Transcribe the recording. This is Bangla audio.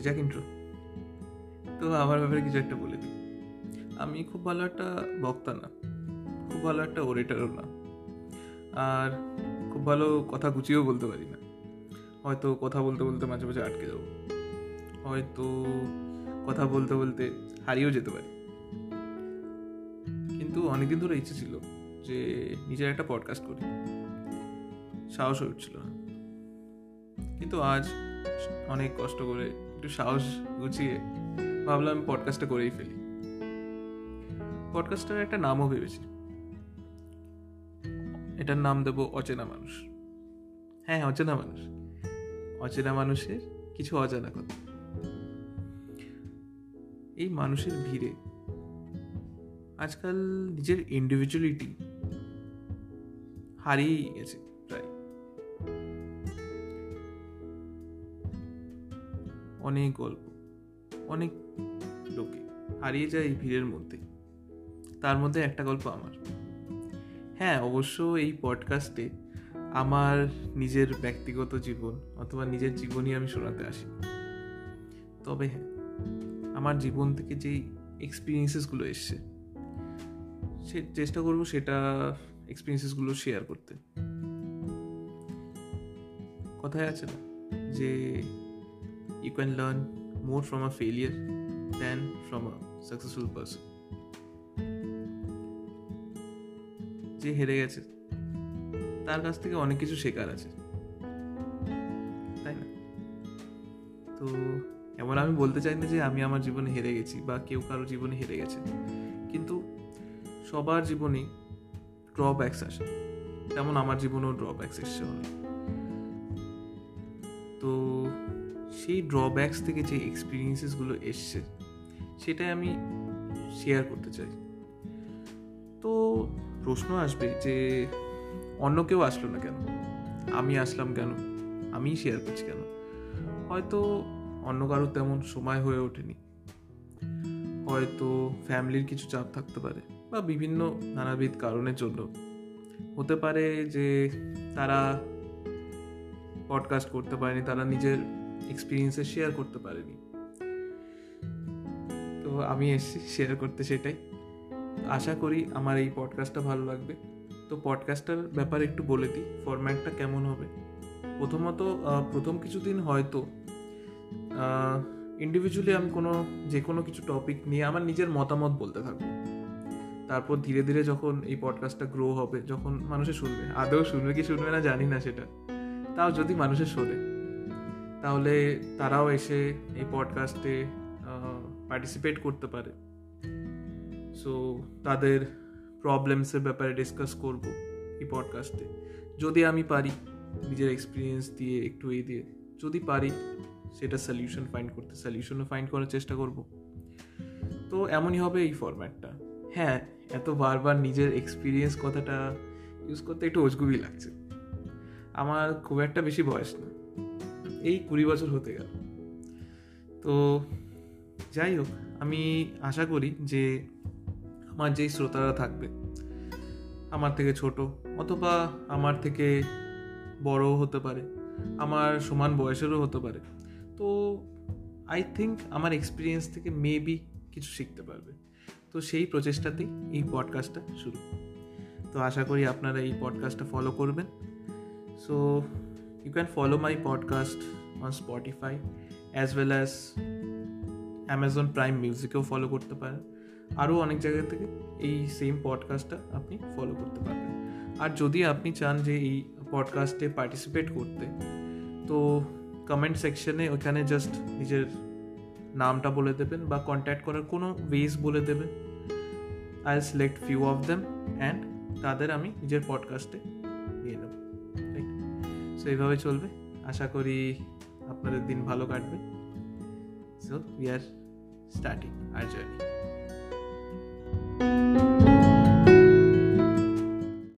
হয়ে যাক ইন্ট্রো তো আমার ব্যাপারে কিছু একটা বলে দিই। আমি খুব ভালো একটা বক্তা না, খুব ভালো একটা ওরেটারও না, আর খুব ভালো কথা গুছিয়েও বলতে পারি না। হয়তো কথা বলতে বলতে মাঝে মাঝে আটকে যাব, হয়তো কথা বলতে বলতে হারিয়েও যেতে পারি। কিন্তু অনেকদিন ধরে ইচ্ছে ছিল যে নিজের একটা পডকাস্ট করি। সাহস হয়ে উঠছিল না। কিন্তু আজ অনেক কষ্ট করে একটু সাহস গুছিয়ে ভাবলাম আমি পডকাস্টটা করেই ফেলি। পডকাস্টের একটা নামও ভেবেছি। এটার নাম দেব অচেনা মানুষ। হ্যাঁ অচেনা মানুষ। অচেনা মানুষের কিছু অজানা কথা। এই মানুষের ভিড়ে আজকাল নিজের ইন্ডিভিজুয়ালিটি হারিয়েই গেছে। অনেক গল্প, অনেক লোকে হারিয়ে যায় এই ভিড়ের মধ্যে। তার মধ্যে একটা গল্প আমার। হ্যাঁ অবশ্য এই পডকাস্টে আমার নিজের ব্যক্তিগত জীবন অথবা নিজের জীবনই আমি শোনাতে আসি। তবে হ্যাঁ আমার জীবন থেকে যেই এক্সপিরিয়েন্সেসগুলো এসছে, সে চেষ্টা করব সেটা এক্সপিরিয়েন্সেসগুলো শেয়ার করতে। কথায় আছে না যে you can learn more from a failure than from a successful person যে হেরে গেছে, তার কাছ থেকে অনেক কিছু শেখার আছে। তাই না? তো এমন আমি বলতে চাই না যে আমি আমার জীবনে হেরে গেছি বা কেউ কারও জীবনে হেরে গেছে। কিন্তু সবার জীবনেই ড্রব্যাক্স আসে। তেমন আমার জীবনেও ড্রব্যাক্স এসছে অনেক। সেই ড্রব্যাক্স থেকে যে এক্সপিরিয়েন্সেসগুলো এসছে, সেটাই আমি শেয়ার করতে চাই। তো প্রশ্ন আসবে যে অন্য কেউ আসলো না কেন? আমি আসলাম কেন? আমি শেয়ার করছি কেন? হয়তো অন্য কারোর তেমন সময় হয়ে ওঠেনি। হয়তো ফ্যামিলির কিছু চাপ থাকতে পারে বা বিভিন্ন নানাবিধ কারণের জন্য। হতে পারে যে তারা পডকাস্ট করতে পারেনি, তারা নিজের এক্সপিরিয়েন্সে শেয়ার করতে পারিনি। তো আমি এসেছি শেয়ার করতে সেটাই। আশা করি আমার এই পডকাস্টটা ভালো লাগবে। তো পডকাস্টটার ব্যাপারে একটু বলে দিই ফরম্যাটটা কেমন হবে? প্রথমত প্রথম কিছুদিন হয়তো ইন্ডিভিজুয়ালি আমি কোনো, যে কোনো কিছু টপিক নিয়ে আমার নিজের মতামত বলতে থাকব। তারপর ধীরে ধীরে যখন এই পডকাস্টটা গ্রো হবে, যখন মানুষে শুনবে, আদৌ শুনবে কি শুনবে না জানি না সেটা। তাও যদি মানুষের শোনে। তাহলে তারাও এসে এই পডকাস্টে পার্টিসিপেট করতে পারে। সো তাদের প্রবলেমসের ব্যাপারে ডিসকাস করব এই পডকাস্টে যদি আমি পারি নিজের এক্সপিরিয়েন্স দিয়ে একটু এই দিয়ে। যদি পারি, সেটা সলিউশন ফাইন্ড করতে সলিউশনও ফাইন্ড করার চেষ্টা করব। তো এমনই হবে এই ফরম্যাটটা হ্যাঁ এত বারবার নিজের এক্সপিরিয়েন্স কথাটা ইউজ করতে একটু অজগুবি লাগছে। আমার খুব একটা বেশি বয়স না। এই কুড়ি বছর হতে গেল। তো যাই হোক, আমি আশা করি যে আমার যেই শ্রোতারা থাকবে, আমার থেকে ছোট অথবা আমার থেকে বড়ও হতে পারে, আমার সমান বয়সেরও হতে পারে, তো আই থিঙ্ক আমার এক্সপিরিয়েন্স থেকে মেবি কিছু শিখতে পারবে। তো সেই প্রচেষ্টাতেই এই পডকাস্টটা শুরু। তো আশা করি আপনারা এই পডকাস্টটা ফলো করবেন। So you can follow my podcast on Spotify as well as Amazon Prime মিউজিকেও follow করতে পারেন। আরও অনেক জায়গা থেকে এই সেম পডকাস্টটা আপনি ফলো করতে পারবেন। আর যদি আপনি চান যে এই পডকাস্টে পার্টিসিপেট করতে, তো কমেন্ট সেকশনে ওখানে জাস্ট নিজের নামটা বলে দেবেন বা কন্ট্যাক্ট করার কোনো ওয়েজ বলে দেবেন। I select few of them and তাদের আমি নিজের পডকাস্টে সো এইভাবে চলবে। আশা করি আপনাদের দিন ভালো কাটবে। So we are starting our journey